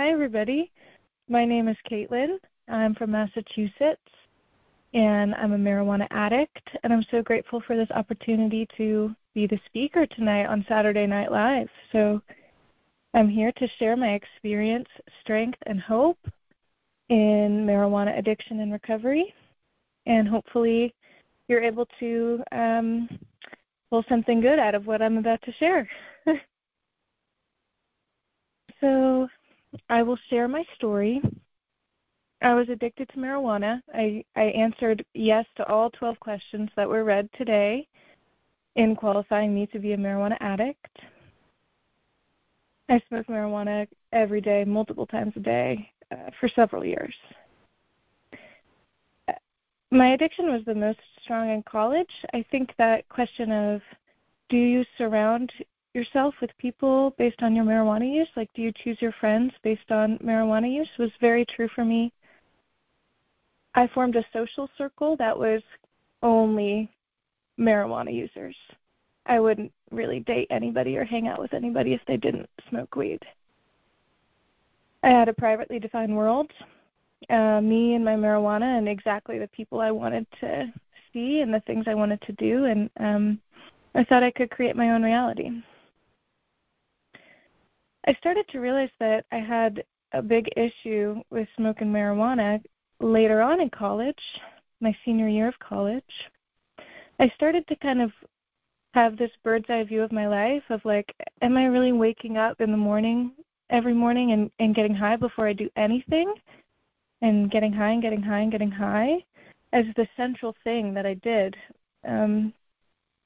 Hi, everybody. My name is Caitlin. I'm from Massachusetts, and I'm a marijuana addict. And I'm so grateful for this opportunity to be the speaker tonight on Saturday Night Live. So I'm here to share my experience, strength, and hope in marijuana addiction and recovery. And hopefully, you're able to um, pull something good out of what I'm about to share. so, I will share my story. I was addicted to marijuana. I, I answered yes to all 12 questions that were read today in qualifying me to be a marijuana addict. I smoked marijuana every day, multiple times a day, uh, for several years. My addiction was the most strong in college. I think that question of do you surround yourself with people based on your marijuana use? Like, do you choose your friends based on marijuana use? Was very true for me. I formed a social circle that was only marijuana users. I wouldn't really date anybody or hang out with anybody if they didn't smoke weed. I had a privately defined world, uh, me and my marijuana, and exactly the people I wanted to see and the things I wanted to do, and um, I thought I could create my own reality. I started to realize that I had a big issue with smoking marijuana later on in college, my senior year of college. I started to kind of have this bird's eye view of my life of like, am I really waking up in the morning every morning and, and getting high before I do anything? And getting high and getting high and getting high as the central thing that I did. Um,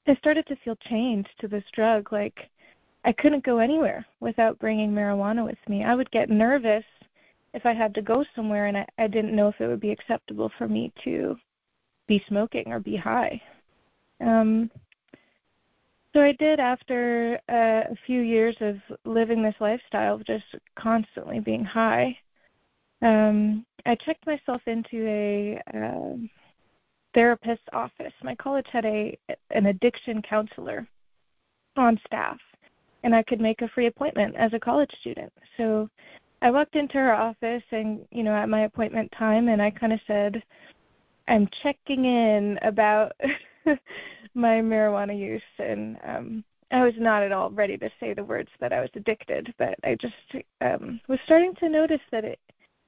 I started to feel chained to this drug. Like I couldn't go anywhere without bringing marijuana with me. I would get nervous if I had to go somewhere and I, I didn't know if it would be acceptable for me to be smoking or be high. Um, so I did after uh, a few years of living this lifestyle of just constantly being high. Um, I checked myself into a uh, therapist's office. My college had a an addiction counselor on staff, and I could make a free appointment as a college student. So I walked into her office and, you know, at my appointment time and I kind of said, I'm checking in about my marijuana use and um I was not at all ready to say the words that I was addicted, but I just um was starting to notice that it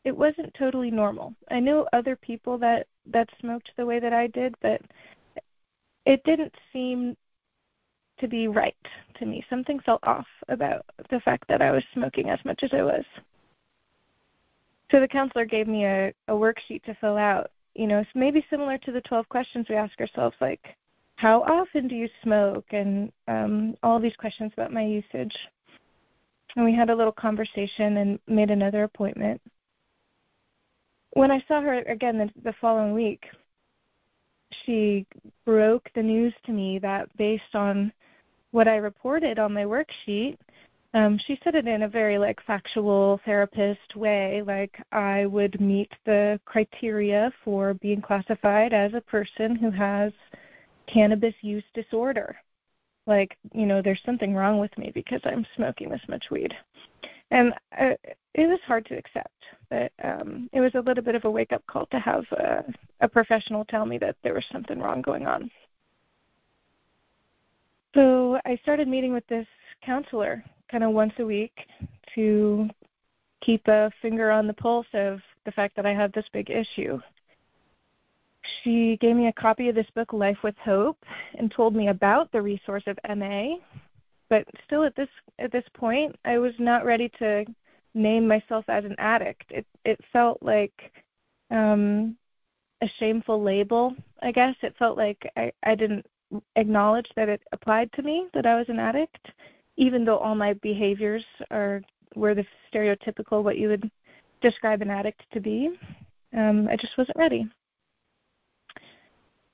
it wasn't totally normal. I knew other people that that smoked the way that I did, but it didn't seem to be right to me. Something felt off about the fact that I was smoking as much as I was. So the counselor gave me a, a worksheet to fill out. You know, maybe similar to the 12 questions we ask ourselves, like, how often do you smoke? And um, all these questions about my usage. And we had a little conversation and made another appointment. When I saw her again the, the following week, she broke the news to me that based on what I reported on my worksheet, um, she said it in a very like factual therapist way, like I would meet the criteria for being classified as a person who has cannabis use disorder. Like, you know, there's something wrong with me because I'm smoking this much weed. And uh, it was hard to accept, but um, it was a little bit of a wake up call to have a, a professional tell me that there was something wrong going on. So I started meeting with this counselor kind of once a week to keep a finger on the pulse of the fact that I have this big issue. She gave me a copy of this book, Life with Hope, and told me about the resource of MA. But still, at this at this point, I was not ready to name myself as an addict. It it felt like um, a shameful label. I guess it felt like I I didn't acknowledge that it applied to me that I was an addict, even though all my behaviors are were the stereotypical what you would describe an addict to be. Um, I just wasn't ready.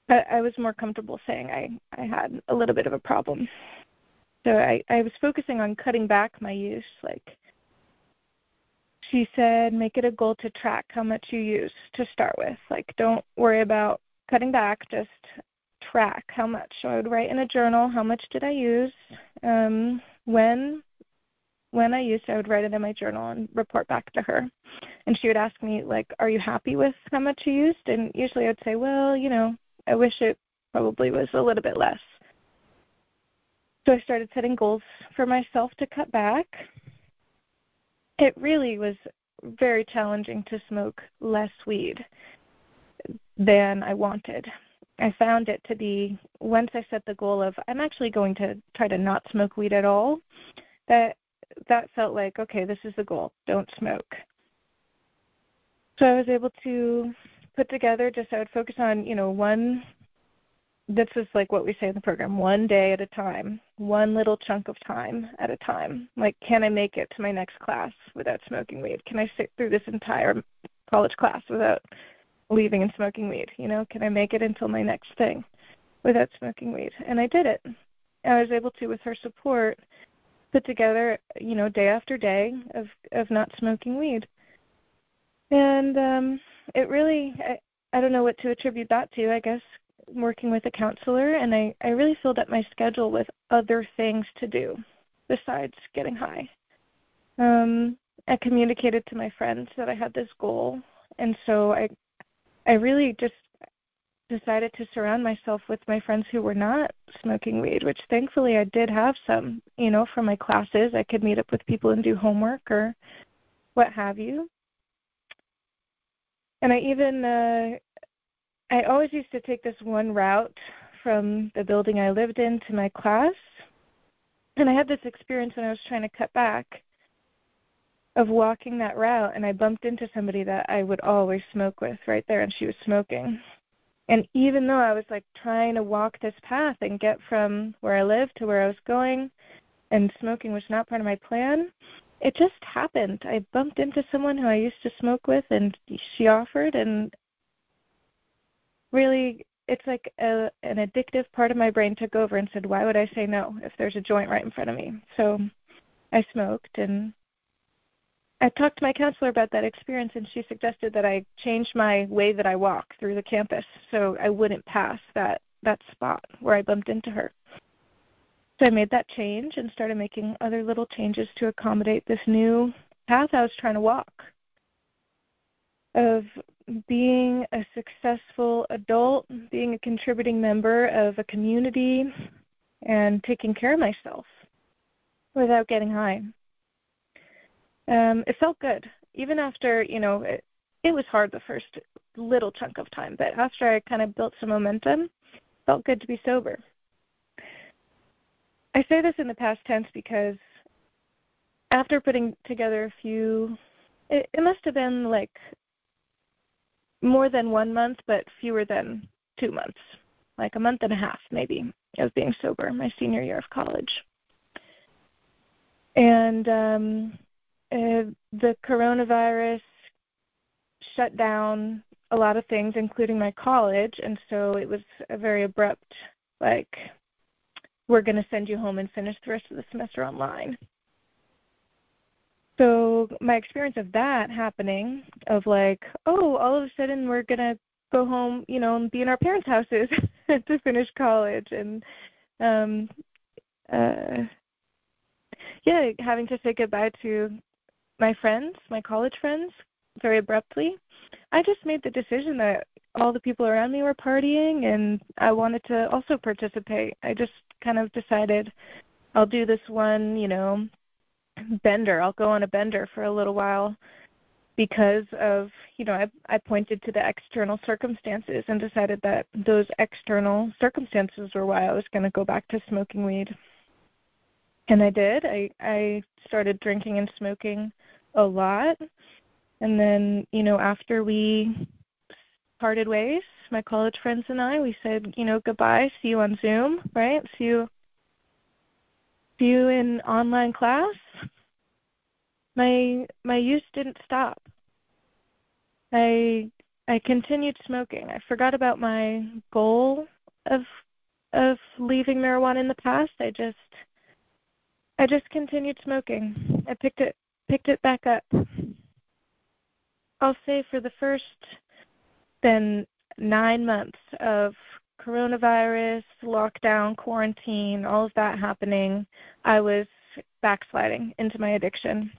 I, I was more comfortable saying I, I had a little bit of a problem. So I, I was focusing on cutting back my use. Like she said, make it a goal to track how much you use to start with. Like don't worry about cutting back, just track how much. So I would write in a journal how much did I use, um, when, when I used, I would write it in my journal and report back to her. And she would ask me, like, are you happy with how much you used? And usually I'd say, well, you know, I wish it probably was a little bit less. So I started setting goals for myself to cut back. It really was very challenging to smoke less weed than I wanted. I found it to be once I set the goal of I'm actually going to try to not smoke weed at all, that that felt like okay, this is the goal. Don't smoke. So I was able to put together just I would focus on, you know, one this is like what we say in the program, one day at a time, one little chunk of time at a time. Like can I make it to my next class without smoking weed? Can I sit through this entire college class without leaving and smoking weed? You know, can I make it until my next thing without smoking weed? And I did it. I was able to, with her support, put together, you know, day after day of of not smoking weed. And um it really I, I don't know what to attribute that to. I guess working with a counselor and I, I really filled up my schedule with other things to do besides getting high. Um I communicated to my friends that I had this goal and so I I really just decided to surround myself with my friends who were not smoking weed, which thankfully I did have some, you know, from my classes. I could meet up with people and do homework or what have you. And I even uh I always used to take this one route from the building I lived in to my class. And I had this experience when I was trying to cut back of walking that route and I bumped into somebody that I would always smoke with right there and she was smoking. And even though I was like trying to walk this path and get from where I lived to where I was going and smoking was not part of my plan, it just happened. I bumped into someone who I used to smoke with and she offered and really it's like a, an addictive part of my brain took over and said, "Why would I say no if there's a joint right in front of me?" So I smoked and I talked to my counselor about that experience, and she suggested that I change my way that I walk through the campus so I wouldn't pass that that spot where I bumped into her. So I made that change and started making other little changes to accommodate this new path I was trying to walk of being a successful adult, being a contributing member of a community, and taking care of myself without getting high um, it felt good. Even after, you know, it, it was hard the first little chunk of time, but after I kind of built some momentum, felt good to be sober. I say this in the past tense because after putting together a few, it, it must have been like more than one month, but fewer than two months, like a month and a half maybe of being sober, my senior year of college. And um, uh, the coronavirus shut down a lot of things, including my college, and so it was a very abrupt, like, we're going to send you home and finish the rest of the semester online. So my experience of that happening, of like, oh, all of a sudden we're going to go home, you know, and be in our parents' houses to finish college, and um, uh, yeah, having to say goodbye to my friends, my college friends, very abruptly. I just made the decision that all the people around me were partying and I wanted to also participate. I just kind of decided I'll do this one, you know, bender. I'll go on a bender for a little while because of, you know, I I pointed to the external circumstances and decided that those external circumstances were why I was going to go back to smoking weed. And I did. I I started drinking and smoking a lot. And then, you know, after we parted ways, my college friends and I, we said, you know, goodbye, see you on Zoom, right? See you see you in online class. My my use didn't stop. I I continued smoking. I forgot about my goal of of leaving marijuana in the past. I just I just continued smoking. I picked it picked it back up. I'll say for the first then nine months of coronavirus, lockdown, quarantine, all of that happening, I was backsliding into my addiction.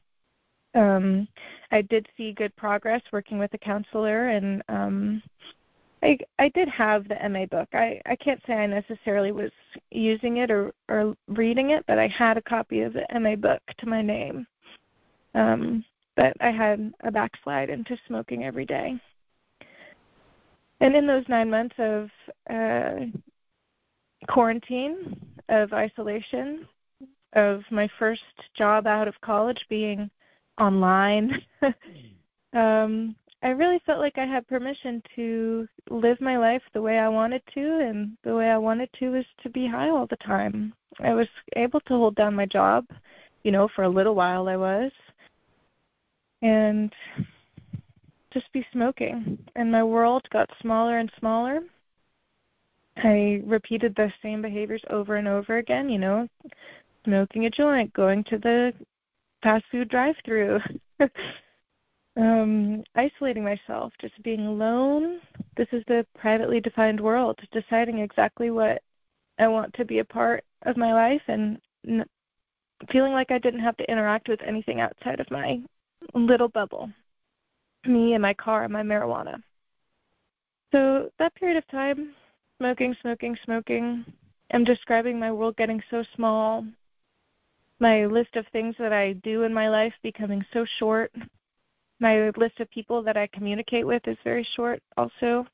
Um, I did see good progress working with a counselor, and um, I I did have the MA book. I I can't say I necessarily was using it or or reading it, but I had a copy of the MA book to my name. Um, but I had a backslide into smoking every day. And in those nine months of uh, quarantine, of isolation, of my first job out of college being online, um, I really felt like I had permission to live my life the way I wanted to, and the way I wanted to was to be high all the time. I was able to hold down my job, you know, for a little while I was, and just be smoking. And my world got smaller and smaller. I repeated the same behaviors over and over again, you know, smoking a joint, going to the fast food drive through um, isolating myself, just being alone. This is the privately defined world, deciding exactly what I want to be a part of my life and feeling like I didn't have to interact with anything outside of my little bubble me and my car and my marijuana. So that period of time, smoking, smoking, smoking, I'm describing my world getting so small, my list of things that I do in my life becoming so short, my list of people that I communicate with is very short also.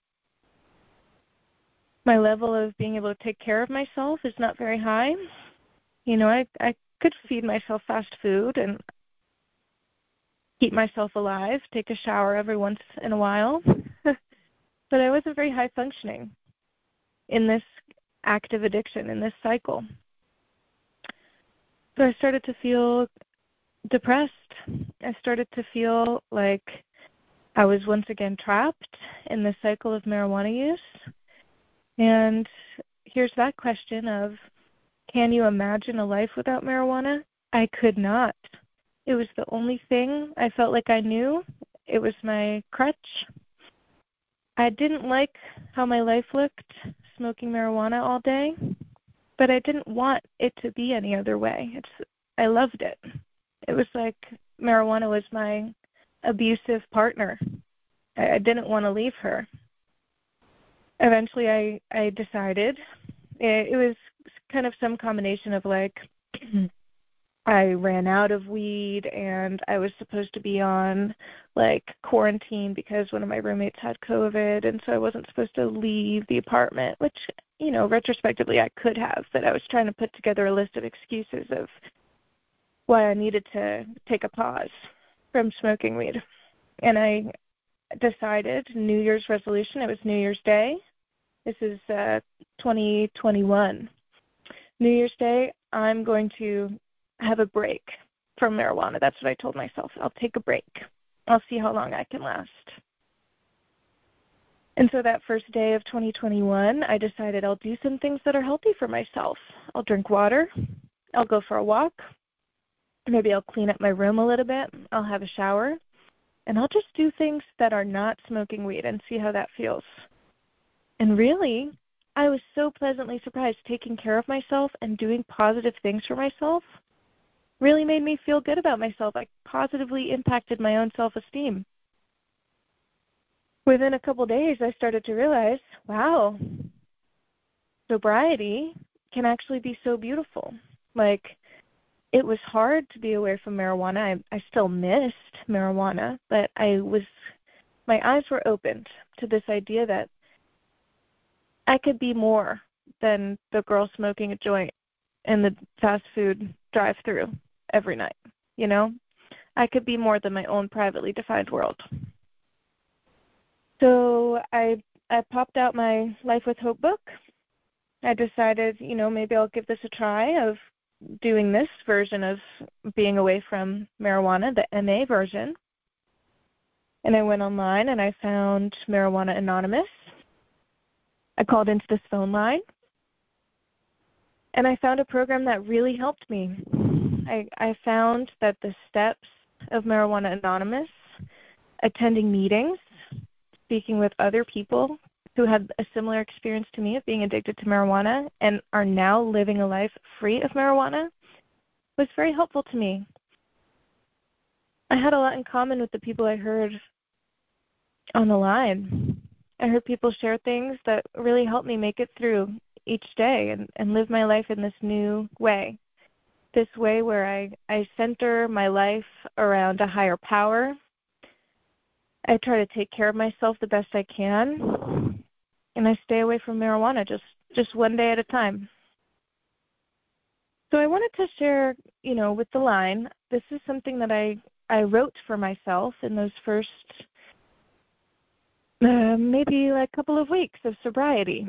My level of being able to take care of myself is not very high. You know, I I could feed myself fast food and keep myself alive, take a shower every once in a while. but I wasn't very high functioning in this active addiction, in this cycle. So I started to feel depressed. I started to feel like I was once again trapped in the cycle of marijuana use. And here's that question of can you imagine a life without marijuana? I could not. It was the only thing I felt like I knew. It was my crutch. I didn't like how my life looked smoking marijuana all day, but I didn't want it to be any other way. It's I loved it. It was like marijuana was my abusive partner. I, I didn't want to leave her. Eventually, I I decided it, it was kind of some combination of like I ran out of weed and I was supposed to be on like quarantine because one of my roommates had COVID and so I wasn't supposed to leave the apartment, which, you know, retrospectively I could have, but I was trying to put together a list of excuses of why I needed to take a pause from smoking weed. And I decided New Year's resolution, it was New Year's Day. This is uh 2021. New Year's Day, I'm going to have a break from marijuana. That's what I told myself. I'll take a break. I'll see how long I can last. And so that first day of 2021, I decided I'll do some things that are healthy for myself. I'll drink water. I'll go for a walk. Maybe I'll clean up my room a little bit. I'll have a shower. And I'll just do things that are not smoking weed and see how that feels. And really, I was so pleasantly surprised taking care of myself and doing positive things for myself really made me feel good about myself. I positively impacted my own self esteem. Within a couple days, I started to realize wow, sobriety can actually be so beautiful. Like, it was hard to be away from marijuana. I, I still missed marijuana, but I was, my eyes were opened to this idea that I could be more than the girl smoking a joint in the fast food drive through every night, you know? I could be more than my own privately defined world. So I I popped out my Life with Hope book. I decided, you know, maybe I'll give this a try of doing this version of being away from marijuana, the MA version. And I went online and I found Marijuana Anonymous. I called into this phone line and I found a program that really helped me. I, I found that the steps of Marijuana Anonymous, attending meetings, speaking with other people who had a similar experience to me of being addicted to marijuana and are now living a life free of marijuana was very helpful to me. I had a lot in common with the people I heard on the line. I heard people share things that really helped me make it through each day and, and live my life in this new way. This way where I, I center my life around a higher power. I try to take care of myself the best I can. And I stay away from marijuana just, just one day at a time. So I wanted to share, you know, with the line, this is something that I, I wrote for myself in those first uh, maybe like a couple of weeks of sobriety.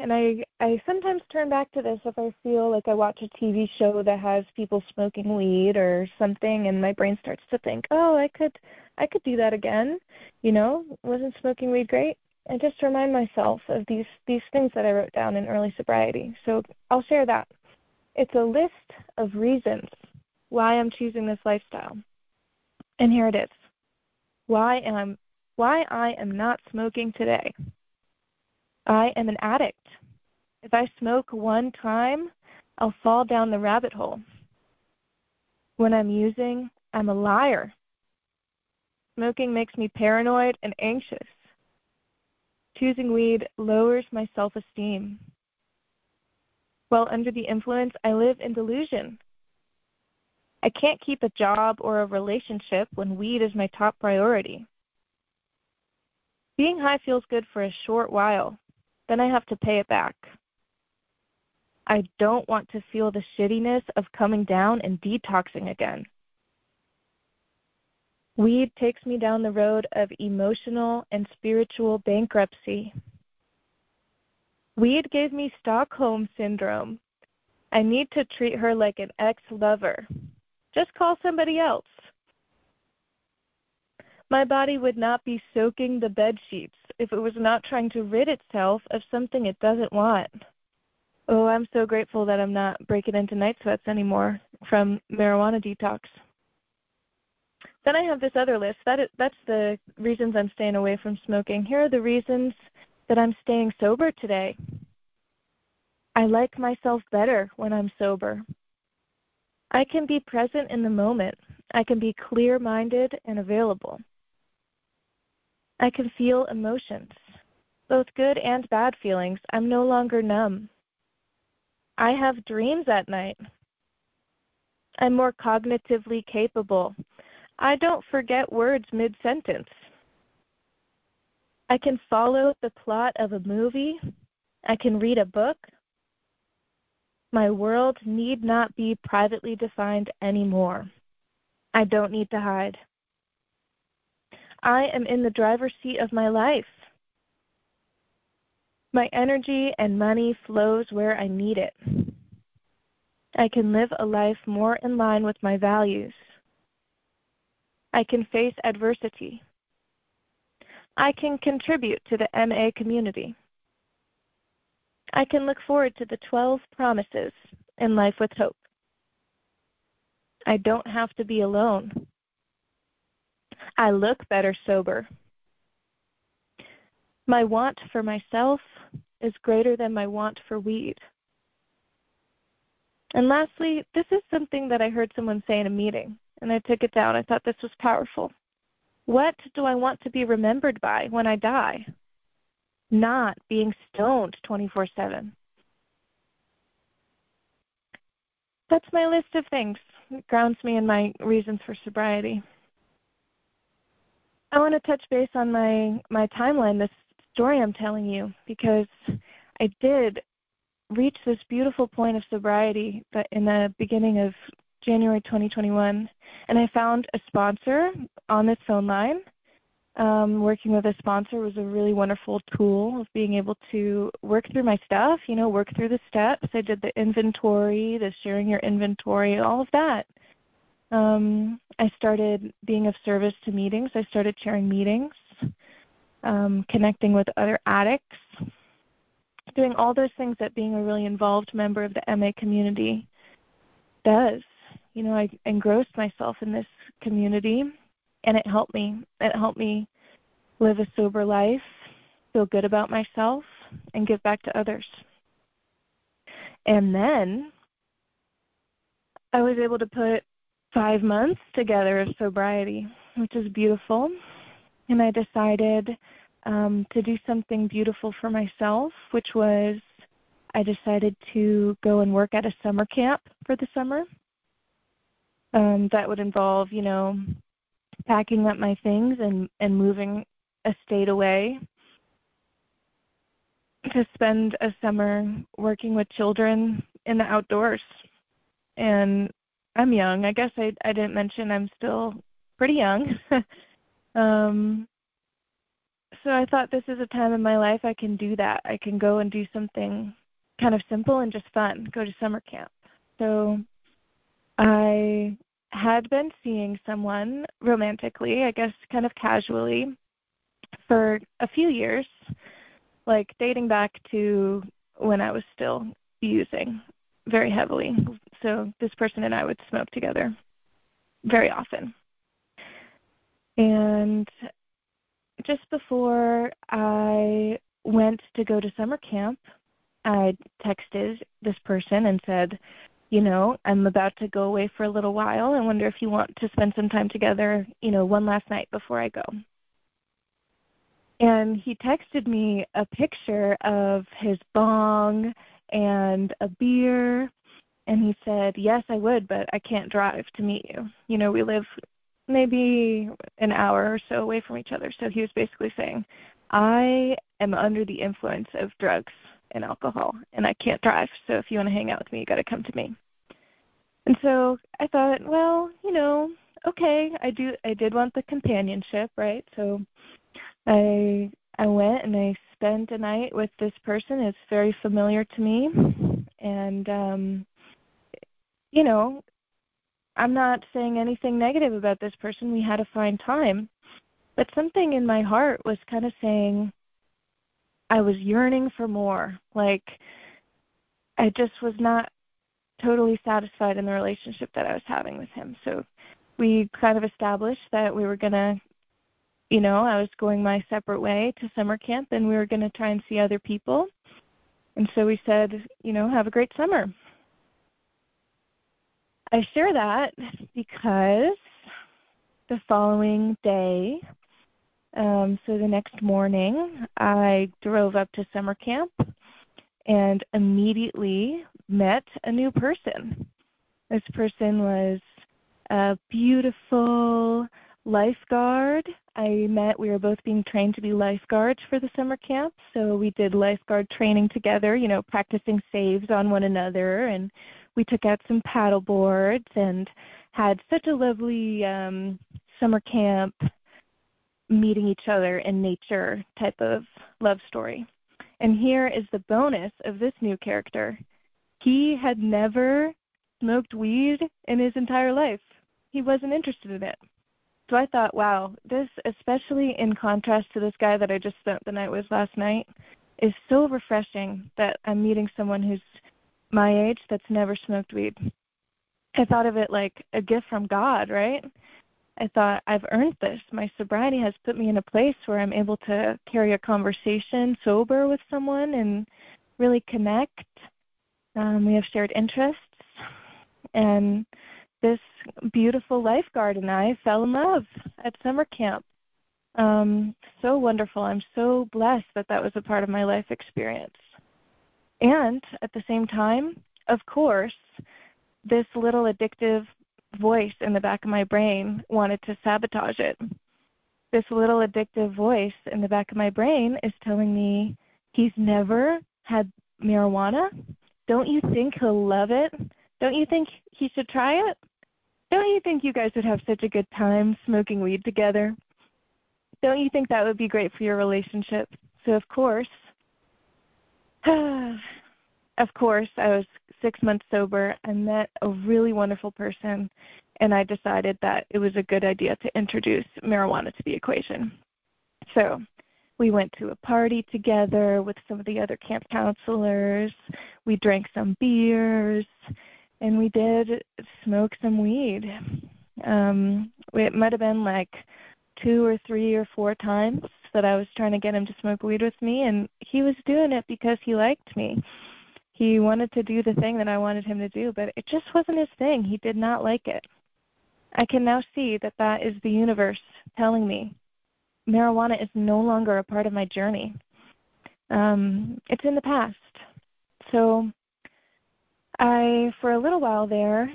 And I I sometimes turn back to this if I feel like I watch a TV show that has people smoking weed or something and my brain starts to think, "Oh, I could I could do that again." You know, wasn't smoking weed great? I just remind myself of these these things that I wrote down in early sobriety. So I'll share that. It's a list of reasons why I'm choosing this lifestyle. And here it is. Why am why I am not smoking today. I am an addict. If I smoke one time, I'll fall down the rabbit hole. When I'm using, I'm a liar. Smoking makes me paranoid and anxious. Choosing weed lowers my self esteem. While under the influence, I live in delusion. I can't keep a job or a relationship when weed is my top priority. Being high feels good for a short while, then I have to pay it back. I don't want to feel the shittiness of coming down and detoxing again. Weed takes me down the road of emotional and spiritual bankruptcy. Weed gave me Stockholm syndrome. I need to treat her like an ex lover. Just call somebody else. My body would not be soaking the bed sheets if it was not trying to rid itself of something it doesn't want. Oh, I'm so grateful that I'm not breaking into night sweats anymore from marijuana detox. Then I have this other list. That is, that's the reasons I'm staying away from smoking. Here are the reasons that I'm staying sober today. I like myself better when I'm sober. I can be present in the moment. I can be clear minded and available. I can feel emotions, both good and bad feelings. I'm no longer numb. I have dreams at night. I'm more cognitively capable. I don't forget words mid sentence. I can follow the plot of a movie. I can read a book. My world need not be privately defined anymore. I don't need to hide. I am in the driver's seat of my life. My energy and money flows where I need it. I can live a life more in line with my values. I can face adversity. I can contribute to the MA community. I can look forward to the 12 promises in Life with Hope. I don't have to be alone. I look better sober. My want for myself is greater than my want for weed. And lastly, this is something that I heard someone say in a meeting, and I took it down. I thought this was powerful. What do I want to be remembered by when I die? Not being stoned 24 7. That's my list of things. It grounds me in my reasons for sobriety. I want to touch base on my my timeline, this story I'm telling you, because I did reach this beautiful point of sobriety but in the beginning of January 2021, and I found a sponsor on this phone line. Um, working with a sponsor was a really wonderful tool of being able to work through my stuff, you know, work through the steps. I did the inventory, the sharing your inventory, all of that um, I started being of service to meetings. I started chairing meetings, um, connecting with other addicts, doing all those things that being a really involved member of the MA community does. You know, I engrossed myself in this community, and it helped me. It helped me live a sober life, feel good about myself, and give back to others. And then I was able to put five months together of sobriety, which is beautiful. And I decided um, to do something beautiful for myself, which was I decided to go and work at a summer camp for the summer. Um, that would involve, you know, packing up my things and, and moving a state away to spend a summer working with children in the outdoors. And I'm young. I guess I I didn't mention I'm still pretty young. um so I thought this is a time in my life I can do that. I can go and do something kind of simple and just fun, go to summer camp. So I had been seeing someone romantically, I guess kind of casually, for a few years, like dating back to when I was still using very heavily. So this person and I would smoke together very often. And just before I went to go to summer camp, I texted this person and said, you know, I'm about to go away for a little while. I wonder if you want to spend some time together, you know, one last night before I go. And he texted me a picture of his bong and a beer. And he said, Yes, I would, but I can't drive to meet you. You know, we live maybe an hour or so away from each other. So he was basically saying, I am under the influence of drugs and alcohol, and I can't drive. So if you want to hang out with me, you got to come to me. And so I thought, well, you know, okay, I do. I did want the companionship, right? So I I went and I spent a night with this person. It's very familiar to me, and um, you know, I'm not saying anything negative about this person. We had a fine time, but something in my heart was kind of saying, I was yearning for more. Like I just was not totally satisfied in the relationship that I was having with him. So we kind of established that we were going to you know, I was going my separate way to summer camp and we were going to try and see other people. And so we said, you know, have a great summer. I share that because the following day um, so the next morning, I drove up to summer camp and immediately met a new person. This person was a beautiful lifeguard. I met, we were both being trained to be lifeguards for the summer camp. So we did lifeguard training together, you know, practicing saves on one another. And we took out some paddle boards and had such a lovely um, summer camp meeting each other in nature type of love story. And here is the bonus of this new character. He had never smoked weed in his entire life. He wasn't interested in it. So I thought, wow, this, especially in contrast to this guy that I just spent the night with last night, is so refreshing that I'm meeting someone who's my age that's never smoked weed. I thought of it like a gift from God, right? I thought, I've earned this. My sobriety has put me in a place where I'm able to carry a conversation sober with someone and really connect. Um, we have shared interests. And this beautiful lifeguard and I fell in love at summer camp. Um, so wonderful. I'm so blessed that that was a part of my life experience. And at the same time, of course, this little addictive voice in the back of my brain wanted to sabotage it. This little addictive voice in the back of my brain is telling me he's never had marijuana. Don't you think he'll love it? Don't you think he should try it? Don't you think you guys would have such a good time smoking weed together? Don't you think that would be great for your relationship? So, of course, of course, I was six months sober. I met a really wonderful person, and I decided that it was a good idea to introduce marijuana to the equation. So we went to a party together with some of the other camp counselors. We drank some beers, and we did smoke some weed. Um, it might have been like two or three or four times that I was trying to get him to smoke weed with me, and he was doing it because he liked me he wanted to do the thing that I wanted him to do, but it just wasn't his thing. He did not like it. I can now see that that is the universe telling me marijuana is no longer a part of my journey. Um, it's in the past. So I, for a little while there,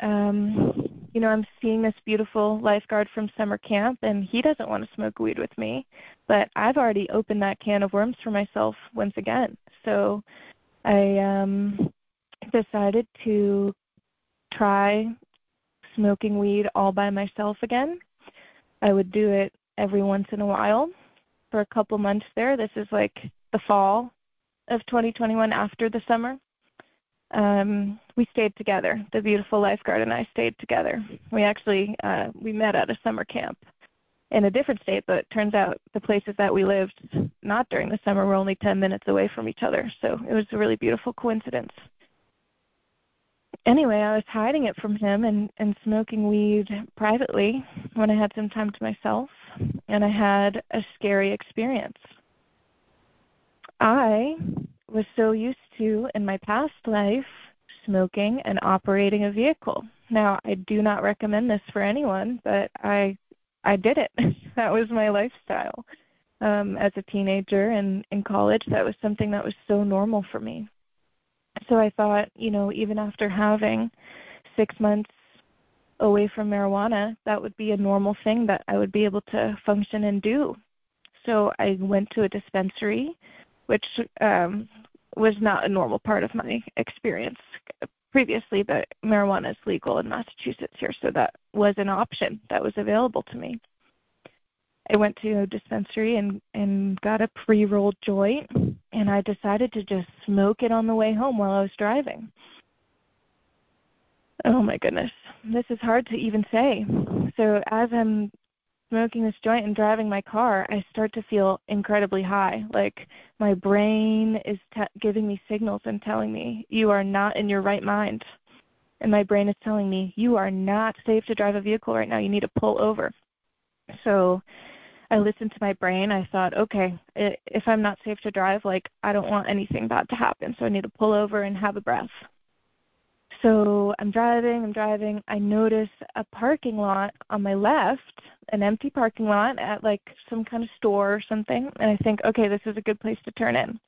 um, you know, I'm seeing this beautiful lifeguard from summer camp, and he doesn't want to smoke weed with me, but I've already opened that can of worms for myself once again. So I um, decided to try smoking weed all by myself again. I would do it every once in a while for a couple months there. This is like the fall of 2021 after the summer. Um, we stayed together. The beautiful lifeguard and I stayed together. We actually uh, we met at a summer camp in a different state, but turns out the places that we lived not during the summer were only 10 minutes away from each other. So it was a really beautiful coincidence anyway, I was hiding it from him and and smoking weed privately when I had some time to myself, and I had a scary experience. I was so used to in my past life smoking and operating a vehicle. Now, I do not recommend this for anyone, but I I did it. that was my lifestyle. Um as a teenager and in college, that was something that was so normal for me so I thought, you know, even after having six months away from marijuana, that would be a normal thing that I would be able to function and do. So I went to a dispensary, which um, was not a normal part of my experience previously, but marijuana is legal in Massachusetts here, so that was an option that was available to me. I went to a dispensary and and got a pre-rolled joint and I decided to just smoke it on the way home while I was driving. Oh my goodness. This is hard to even say. So as I'm smoking this joint and driving my car, I start to feel incredibly high. Like my brain is t- giving me signals and telling me you are not in your right mind. And my brain is telling me you are not safe to drive a vehicle right now. You need to pull over. So I listened to my brain. I thought, okay, if I'm not safe to drive, like I don't want anything bad to happen, so I need to pull over and have a breath. So I'm driving, I'm driving. I notice a parking lot on my left, an empty parking lot at like some kind of store or something, and I think, okay, this is a good place to turn in.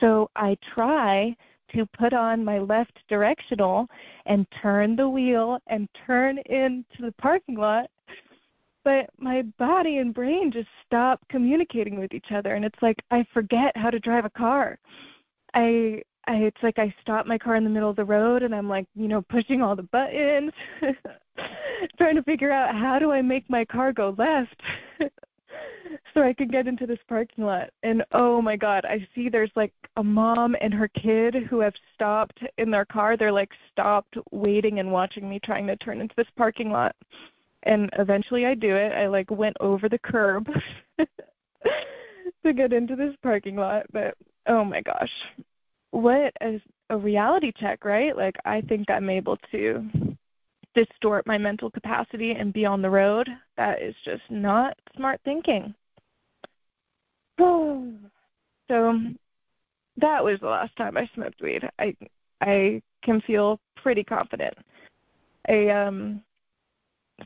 So I try to put on my left directional and turn the wheel and turn into the parking lot but my body and brain just stop communicating with each other and it's like i forget how to drive a car i I, it's like I stop my car in the middle of the road and I'm like, you know, pushing all the buttons, trying to figure out how do I make my car go left so I can get into this parking lot. And oh my god, I see there's like a mom and her kid who have stopped in their car. They're like stopped waiting and watching me trying to turn into this parking lot and eventually I do it. I like went over the curb to get into this parking lot, but oh my gosh. What a, a reality check, right? Like I think I'm able to distort my mental capacity and be on the road. That is just not smart thinking. so that was the last time I smoked weed. I I can feel pretty confident. I um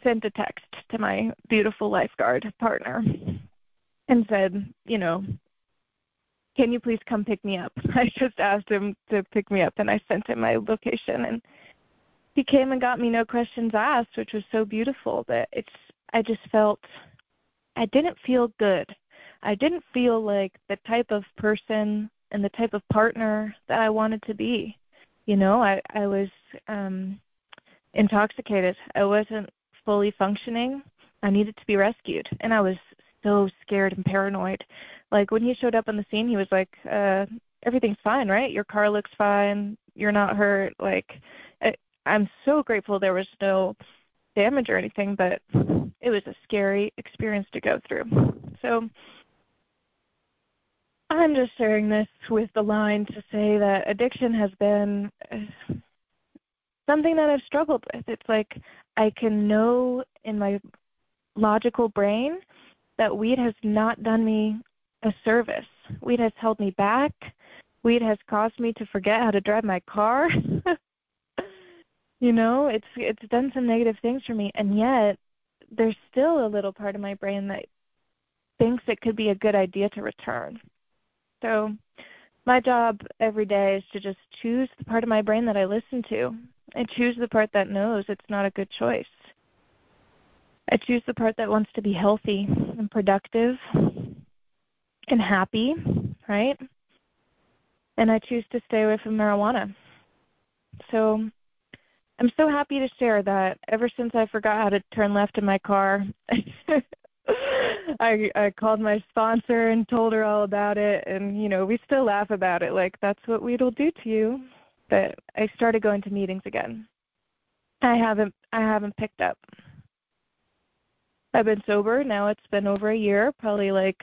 sent a text to my beautiful lifeguard partner and said, you know, can you please come pick me up? I just asked him to pick me up and I sent him my location and he came and got me no questions asked, which was so beautiful, but it's I just felt I didn't feel good. I didn't feel like the type of person and the type of partner that I wanted to be. You know, I I was um intoxicated. I wasn't fully functioning, I needed to be rescued. And I was so scared and paranoid. Like when he showed up on the scene, he was like, uh, everything's fine, right? Your car looks fine. You're not hurt. Like, I'm so grateful there was no damage or anything, but it was a scary experience to go through. So I'm just sharing this with the line to say that addiction has been something that I've struggled with. It's like I can know in my logical brain that weed has not done me a service. Weed has held me back. weed has caused me to forget how to drive my car. you know, it's it's done some negative things for me and yet there's still a little part of my brain that thinks it could be a good idea to return. So my job every day is to just choose the part of my brain that I listen to and choose the part that knows it's not a good choice. I choose the part that wants to be healthy and productive and happy, right? And I choose to stay away from marijuana. So I'm so happy to share that ever since I forgot how to turn left in my car, I I called my sponsor and told her all about it and you know, we still laugh about it like that's what weed will do to you. But I started going to meetings again. I haven't I haven't picked up. I've been sober now it's been over a year, probably like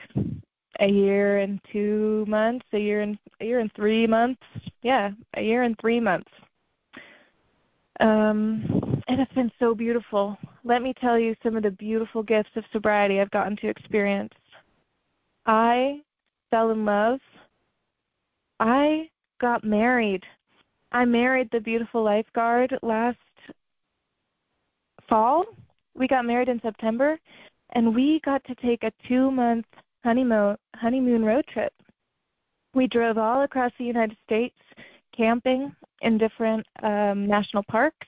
a year and 2 months, a year and a year and 3 months. Yeah, a year and 3 months. Um and it's been so beautiful. Let me tell you some of the beautiful gifts of sobriety I've gotten to experience. I fell in love. I got married. I married the beautiful lifeguard last fall. We got married in September, and we got to take a two month honeymoon honeymoon road trip. We drove all across the United States, camping in different um, national parks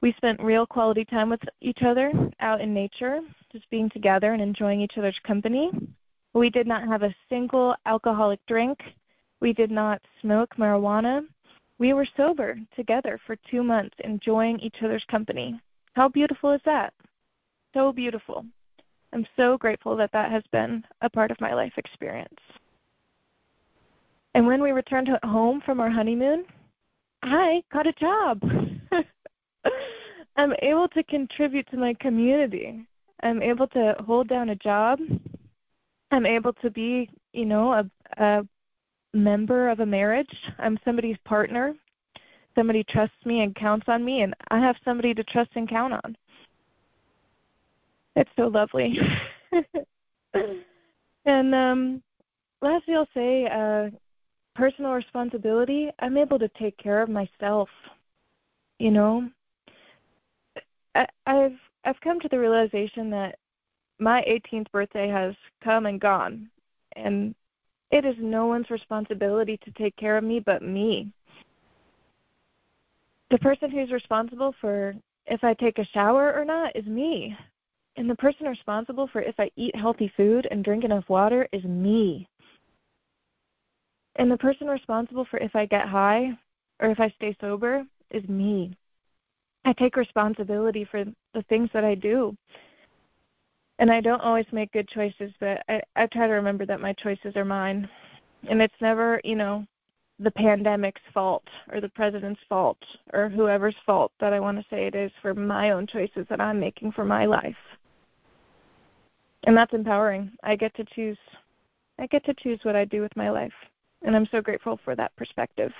we spent real quality time with each other out in nature, just being together and enjoying each other's company. We did not have a single alcoholic drink. We did not smoke marijuana. We were sober together for two months, enjoying each other's company. How beautiful is that? So beautiful. I'm so grateful that that has been a part of my life experience. And when we returned home from our honeymoon, I got a job. I'm able to contribute to my community. I'm able to hold down a job. I'm able to be, you know, a, a member of a marriage. I'm somebody's partner. Somebody trusts me and counts on me, and I have somebody to trust and count on. It's so lovely. and um, lastly, I'll say uh, personal responsibility. I'm able to take care of myself. You know, I, I've I've come to the realization that my 18th birthday has come and gone, and it is no one's responsibility to take care of me but me. The person who's responsible for if I take a shower or not is me. And the person responsible for if I eat healthy food and drink enough water is me. And the person responsible for if I get high or if I stay sober is me. I take responsibility for the things that I do. And I don't always make good choices, but I, I try to remember that my choices are mine. And it's never, you know, the pandemic's fault or the president's fault or whoever's fault that I want to say it is for my own choices that I'm making for my life. And that's empowering. I get to choose I get to choose what I do with my life. And I'm so grateful for that perspective.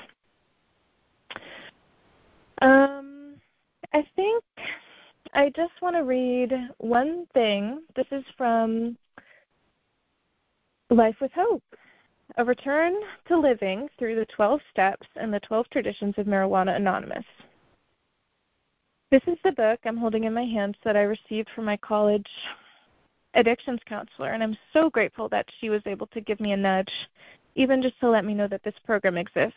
Um I think I just want to read one thing. This is from Life with Hope A Return to Living Through the 12 Steps and the 12 Traditions of Marijuana Anonymous. This is the book I'm holding in my hands that I received from my college addictions counselor, and I'm so grateful that she was able to give me a nudge, even just to let me know that this program exists,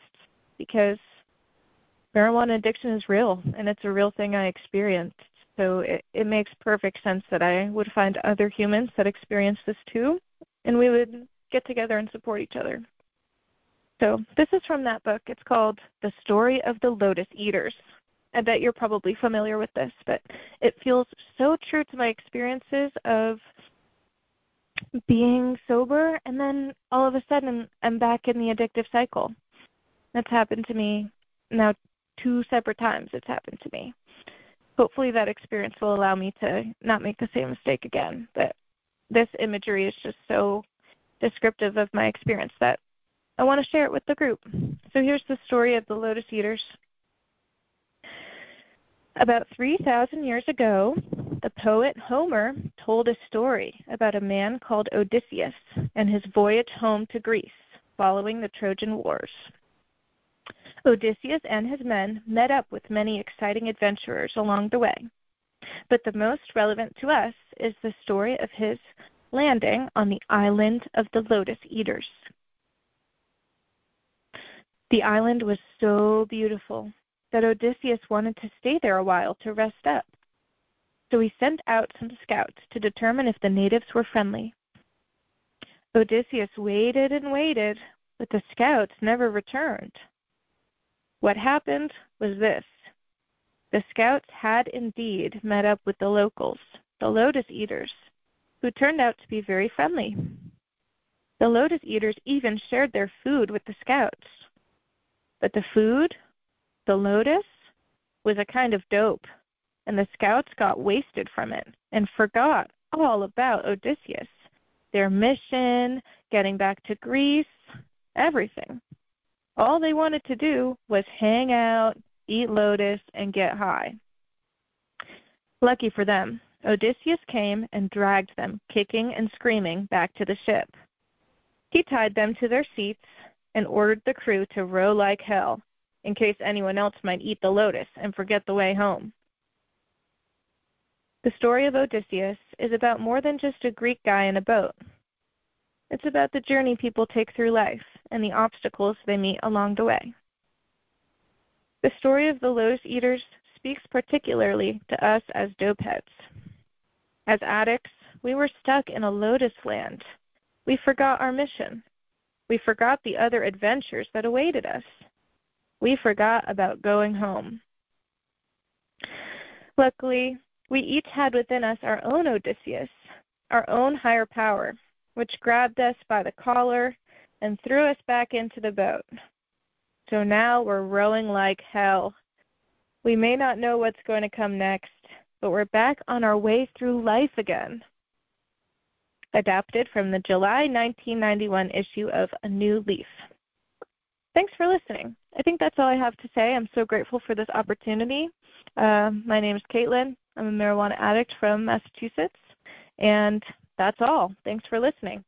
because marijuana addiction is real and it's a real thing I experienced. So it, it makes perfect sense that I would find other humans that experience this too, and we would get together and support each other. So this is from that book. It's called The Story of the Lotus Eaters. I bet you're probably familiar with this, but it feels so true to my experiences of being sober and then all of a sudden I'm back in the addictive cycle. That's happened to me now two separate times it's happened to me. Hopefully that experience will allow me to not make the same mistake again. But this imagery is just so descriptive of my experience that I want to share it with the group. So here's the story of the lotus eaters. About 3,000 years ago, the poet Homer told a story about a man called Odysseus and his voyage home to Greece following the Trojan Wars. Odysseus and his men met up with many exciting adventurers along the way. But the most relevant to us is the story of his landing on the island of the Lotus Eaters. The island was so beautiful that Odysseus wanted to stay there a while to rest up. So he sent out some scouts to determine if the natives were friendly. Odysseus waited and waited, but the scouts never returned. What happened was this the scouts had indeed met up with the locals, the lotus eaters, who turned out to be very friendly. The lotus eaters even shared their food with the scouts. But the food, the lotus, was a kind of dope, and the scouts got wasted from it and forgot all about Odysseus, their mission, getting back to Greece, everything. All they wanted to do was hang out, eat lotus, and get high. Lucky for them, Odysseus came and dragged them, kicking and screaming, back to the ship. He tied them to their seats and ordered the crew to row like hell, in case anyone else might eat the lotus and forget the way home. The story of Odysseus is about more than just a Greek guy in a boat. It's about the journey people take through life and the obstacles they meet along the way. The story of the lotus eaters speaks particularly to us as dopeheads. As addicts, we were stuck in a lotus land. We forgot our mission. We forgot the other adventures that awaited us. We forgot about going home. Luckily, we each had within us our own Odysseus, our own higher power, which grabbed us by the collar and threw us back into the boat. So now we're rowing like hell. We may not know what's going to come next, but we're back on our way through life again. Adapted from the July 1991 issue of A New Leaf. Thanks for listening. I think that's all I have to say. I'm so grateful for this opportunity. Uh, my name is Caitlin. I'm a marijuana addict from Massachusetts, and that's all. Thanks for listening.